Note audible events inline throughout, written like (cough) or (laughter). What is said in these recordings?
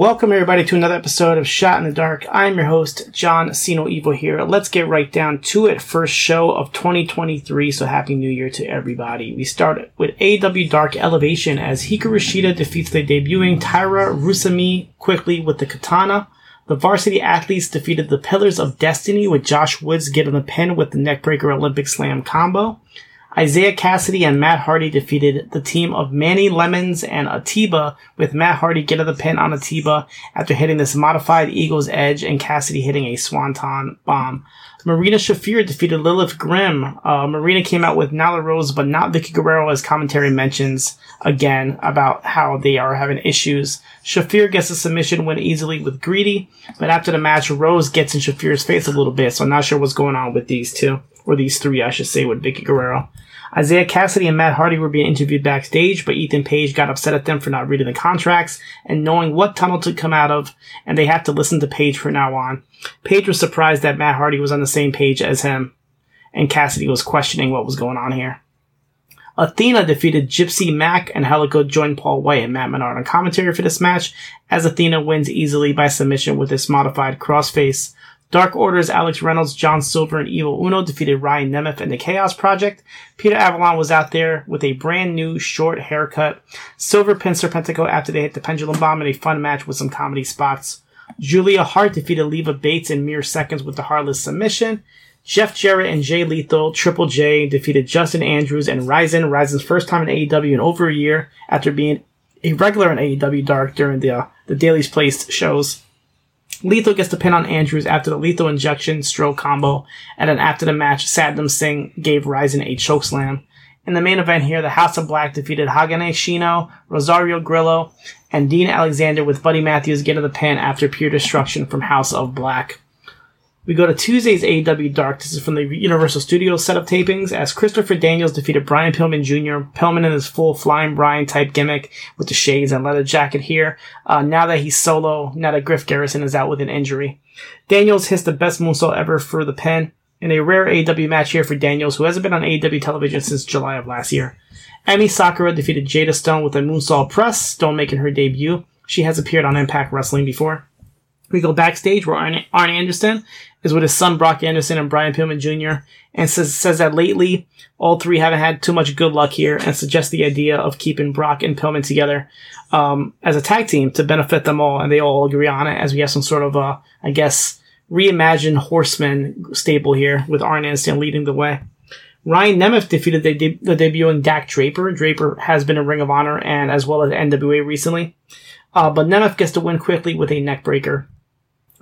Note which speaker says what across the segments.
Speaker 1: Welcome everybody to another episode of Shot in the Dark. I'm your host, John Siino Evil here. Let's get right down to it. First show of 2023, so happy new year to everybody. We start with AEW Dark Elevation as Hikaru Shida defeats the debuting Taira Rusami quickly with the katana. The varsity athletes defeated the Pillars of Destiny with Josh Woods getting the pin with the neckbreaker Olympic Slam combo. Isiah Kassidy and Matt Hardy defeated the team of Manny Lemons and Atiba, with Matt Hardy getting the pin on Atiba after hitting this modified Eagle's Edge and Kassidy hitting a Swanton bomb. Marina Shafir defeated Lilith Grimm. Uh, Marina came out with Nyla Rose, but not Vickie Guerrero, as commentary mentions again about how they are having issues. Shafir gets a submission win easily with Greedy, but after the match, Rose gets in Shafir's face a little bit, so I'm not sure what's going on with these two or these three, I should say, with Vickie Guerrero. Isiah Kassidy and Matt Hardy were being interviewed backstage, but Ethan Page got upset at them for not reading the contracts and knowing what tunnel to come out of, and they have to listen to Page from now on. Page was surprised that Matt Hardy was on the same page as him, and Kassidy was questioning what was going on here. Athena defeated Gypsy Mac and Helico joined Paul Wight and Matt Menard on commentary for this match, as Athena wins easily by submission with this modified crossface. Dark Order's Alex Reynolds, John Silver, and Evil Uno defeated Ryan Nemeth and the Chaos Project. Peter Avalon was out there with a brand new short haircut. Silver pinned Serpentico after they hit the Pendulum Bomb in a fun match with some comedy spots. Julia Hart defeated Leva Bates in mere seconds with the Heartless submission. Jeff Jarrett and Jay Lethal, Triple J, defeated Justin Andrews and Ryzen. Ryzen's first time in AEW in over a year after being a regular in AEW Dark during the, uh, the Daily's Place shows. Lethal gets the pin on Andrews after the lethal injection stroke combo, and then after the match, Satnam Singh gave Ryzen a chokeslam. In the main event here, the House of Black defeated Hagane Shino, Rosario Grillo, and Dean Alexander with Buddy Matthews getting the pin after pure destruction from House of Black. We go to Tuesday's AEW Dark. This is from the Universal Studios setup tapings as Christopher Daniels defeated Brian Pillman Jr. Pillman in his full Flying Brian type gimmick with the shades and leather jacket here. Uh, now that he's solo, now that Griff Garrison is out with an injury. Daniels hits the best moonsault ever for the pin in a rare AEW match here for Daniels, who hasn't been on AEW television since July of last year. Emi Sakura defeated Jada Stone with a moonsault press, Stone making her debut. She has appeared on Impact Wrestling before. We go backstage where Arn, Arn Anderson is with his son Brock Anderson and Brian Pillman Jr. and says says that lately all three haven't had too much good luck here and suggests the idea of keeping Brock and Pillman together um, as a tag team to benefit them all, and they all agree on it as we have some sort of uh, I guess reimagined Horseman stable here with Arn Anderson leading the way. Ryan Nemeth defeated the, de- the debuting Dak Draper. Draper has been in Ring of Honor and as well as NWA recently. Uh, but Nemeth gets to win quickly with a neckbreaker.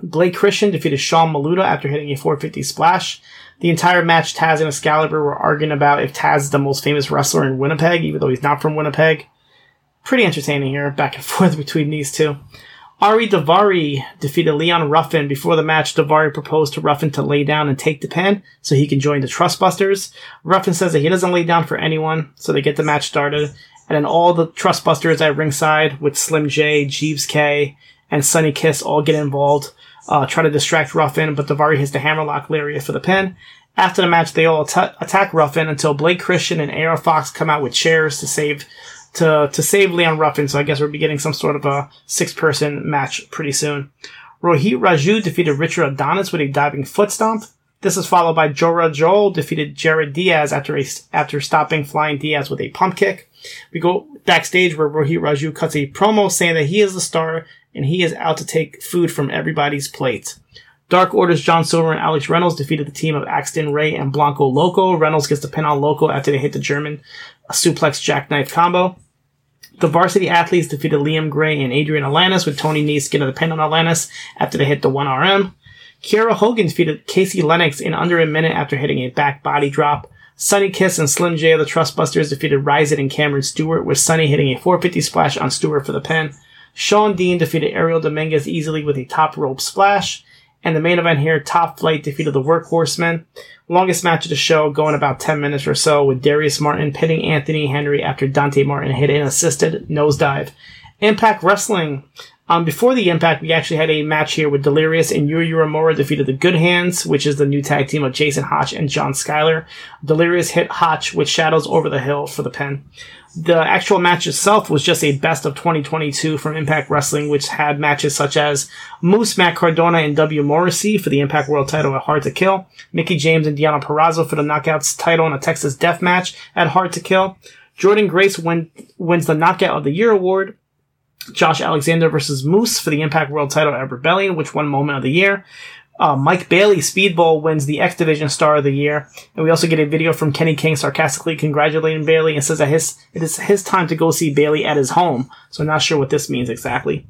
Speaker 1: Blake Christian defeated Sean Maluta after hitting a 450 splash. The entire match, Taz and Excalibur were arguing about if Taz is the most famous wrestler in Winnipeg, even though he's not from Winnipeg. Pretty entertaining here, back and (laughs) forth between these two. Ari Daivari defeated Leon Ruffin. Before the match, Daivari proposed to Ruffin to lay down and take the pin so he can join the Trustbusters. Ruffin says that he doesn't lay down for anyone, so they get the match started. And then all the Trustbusters at ringside with Slim J, Jeeves Kay, and Sonny Kiss all get involved uh, try to distract Ruffin, but Daivari hits the hammerlock lariat for the pin. After the match, they all at- attack Ruffin until Blake Christian and AR Fox come out with chairs to save to to save Leon Ruffin. So I guess we'll be getting some sort of a six person match pretty soon. Rohit Raju defeated Richard Adonis with a diving foot stomp. This is followed by Jora Johl defeated Jared Diaz after a, after stopping Flying Diaz with a pump kick. We go backstage where Rohit Raju cuts a promo saying that he is the star and he is out to take food from everybody's plate. Dark Order's John Silver and Alex Reynolds defeated the team of Axton Ray and Blanco Loco. Reynolds gets the pin on Loco after they hit the German suplex jackknife combo. The varsity athletes defeated Liam Gray and Adrian Alanis with Tony Nese getting the pin on Alanis after they hit the 1RM. Kiera Hogan defeated Casey Lennox in under a minute after hitting a back body drop. Sonny Kiss and Slim J of the Trustbusters defeated Ryzen and Cameron Stewart with Sonny hitting a 450 splash on Stewart for the pin. Shawn Dean defeated Ariel Dominguez easily with a top rope splash. And the main event here, Top Flight defeated the Workhorsemen. Longest match of the show, going about 10 minutes or so, with Darius Martin pitting Anthony Henry after Dante Martin hit an assisted nosedive. Impact Wrestling Um, before the impact, we actually had a match here with Delirious and Yuya Uemura defeated the Good Hands, which is the new tag team of Jason Hotch and John Skyler. Delirious hit Hotch with Shadows over the hill for the pin. The actual match itself was just a best of 2022 from Impact Wrestling, which had matches such as Moose, Matt Cardona, and W. Morrissey for the Impact World title at Hard to Kill, Mickie James and Deanna Purrazzo for the Knockouts title in a Texas Death Match at Hard to Kill. Jordynne Grace win, wins the Knockout of the Year award. Josh Alexander versus Moose for the Impact World title at Rebellion, which won Moment of the Year. Uh, Mike Bailey, Speedball, wins the X Division Star of the Year. And we also get a video from Kenny King sarcastically congratulating Bailey and says that his, it is his time to go see Bailey at his home. So not sure what this means exactly.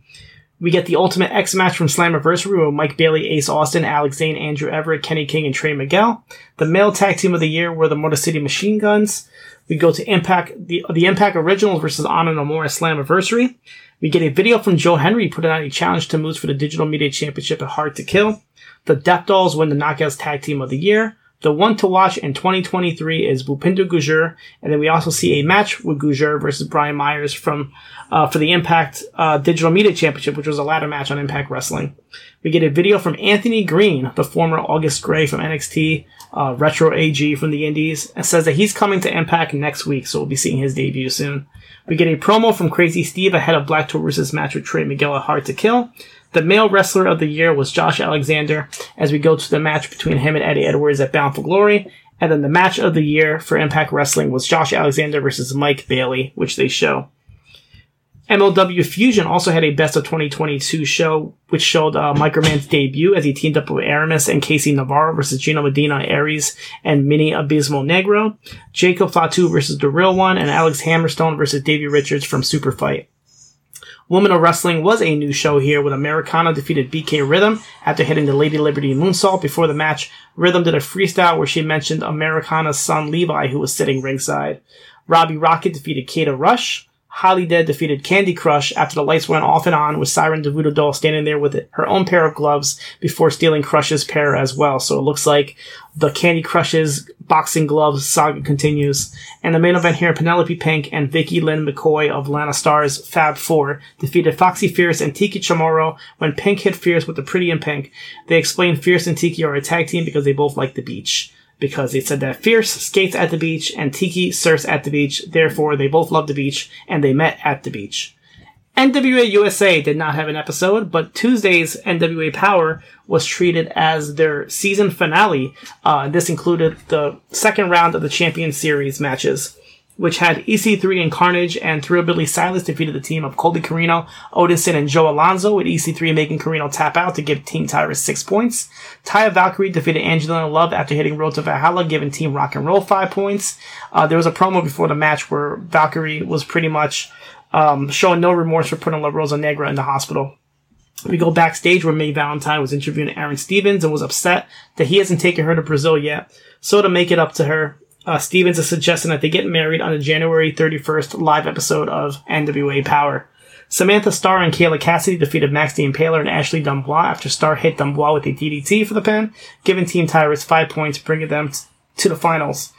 Speaker 1: We get the Ultimate X match from Slammiversary with Mike Bailey, Ace Austin, Alex Zayne, Andrew Everett, Kenny King, and Trey Miguel. The male tag team of the year were the Motor City Machine Guns. We go to Impact, the, the Impact Originals versus Honor No More Slammiversary. We get a video from Joe Hendry putting out a challenge to Moose for the Digital Media Championship at Hard to Kill. The Death Dolls win the Knockouts Tag Team of the Year. The one to watch in 2023 is Bhupinder Gujjar, and then we also see a match with Gujjar versus Brian Myers from uh, for the Impact uh, Digital Media Championship, which was a ladder match on Impact Wrestling. We get a video from Anthony Greene, the former August Grey from NXT, uh, Retro AG from the Indies, and says that he's coming to Impact next week, so we'll be seeing his debut soon. We get a promo from Crazy Steve ahead of Black Taurus' match with Trey Miguel at Hard to Kill. The male wrestler of the year was Josh Alexander as we go to the match between him and Eddie Edwards at Bound for Glory. And then the match of the year for Impact Wrestling was Josh Alexander versus Mike Bailey, which they show. MLW Fusion also had a best of 2022 show, which showed uh, Microman's debut as he teamed up with Aramis and Casey Navarro versus Gino Medina, Aries, and Mini Abismo Negro. Jacob Fatu versus The Real One, and Alex Hammerstone versus Davey Richards from Super Fight. Women of Wrestling was a new show here with Americana defeated BK Rhythm after hitting the Lady Liberty moonsault. Before the match, Rhythm did a freestyle where she mentioned Americana's son Levi, who was sitting ringside. Robbie Rocket defeated Kata Rush. Holidead defeated Candy Crush after the lights went off and on with Siren Devoodoo Doll standing there with her own pair of gloves before stealing Crush's pair as well. So it looks like the Candy Crush's boxing gloves saga continues. And the main event here, Penelope Pink and Vickie Lynn McCoy of Lana Stars Fab 4 defeated Foxxy Fierce and Tiki Chamorro when Pink hit Fierce with the Pretty in Pink. They explained Fierce and Tiki are a tag team because they both like the beach because they said that Fierce skates at the beach and Tiki surfs at the beach. Therefore, they both love the beach and they met at the beach. NWA USA did not have an episode, but Tuesday's NWA Powerrr was treated as their season finale. Uh, this included the second round of the Champion Series matches which had EC3 and Carnage and Thrillbilly Silas defeated the team of Colby Corino, Odinson, and Joe Alonzo, with EC3 making Corino tap out to give Team Tyrus six points. Taya Valkyrie defeated Angelina Love after hitting Road to Valhalla, giving Team Rock and Roll five points. Uh, there was a promo before the match where Valkyrie was pretty much um, showing no remorse for putting La Rosa Negra in the hospital. We go backstage where May Valentine was interviewing Aaron Stevens and was upset that he hasn't taken her to Brazil yet. So to make it up to her, uh, Stevens is suggesting that they get married on the January 31st live episode of NWA Powerrr. Samantha Starr and Kayla Cassidy defeated Max the Impaler and Ashley Dubois after Starr hit Dubois with a DDT for the pin, giving Team Tyrus five points, bringing them t- to the finals.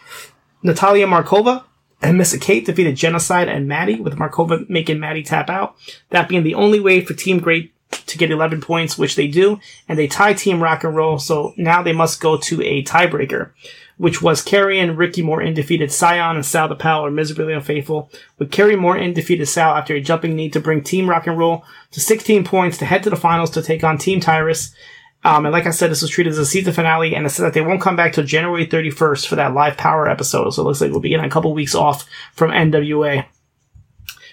Speaker 1: Natalia Markova and Missa Kate defeated Jennacide and Madi, with Markova making Madi tap out. That being the only way for Team Great to get 11 points, which they do, and they tie Team Rock and Roll, so now they must go to a tiebreaker which was Kerry and Ricky Morton defeated Scion and Sal the are miserably unfaithful, with Kerry Morton defeated Sal after a jumping knee to bring Team Rock and Roll to 16 points to head to the finals to take on Team Tyrus. Um, and like I said, this was treated as a season finale, and it said that they won't come back till January 31st for that live power episode. So it looks like we'll be getting a couple weeks off from NWA.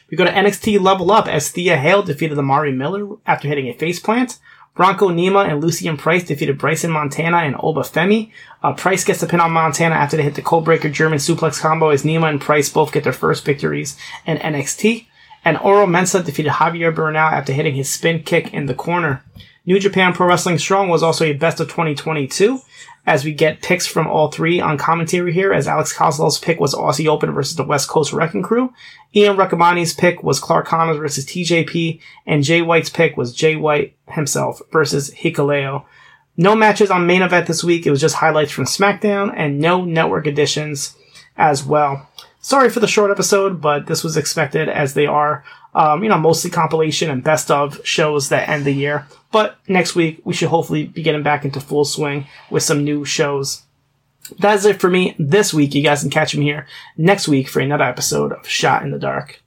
Speaker 1: We go to NXT Level Up as Thea Hail defeated Amari Miller after hitting a faceplant. Bronco Nima and Lucien Price defeated Bryson Montana and Oba Femi. Uh, Price gets the pin on Montana after they hit the Codebreaker German suplex combo as Nima and Price both get their first victories in NXT. And Oro Mensah defeated Javier Bernal after hitting his spin kick in the corner. New Japan Pro Wrestling Strong was also a best of 2022 as we get picks from all three on commentary here, as Alex Koslov's pick was Aussie Open versus the West Coast Wrecking Crew. Ian Riccaboni's pick was Clark Connors versus TJP, and Jay White's pick was Jay White himself versus Hikaleo. No matches on main event this week. It was just highlights from SmackDown and no network additions as well. Sorry for the short episode, but this was expected as they are, um, you know, mostly compilation and best of shows that end the year. But next week, we should hopefully be getting back into full swing with some new shows. That's it for me this week. You guys can catch me here next week for another episode of Shot in the Dark.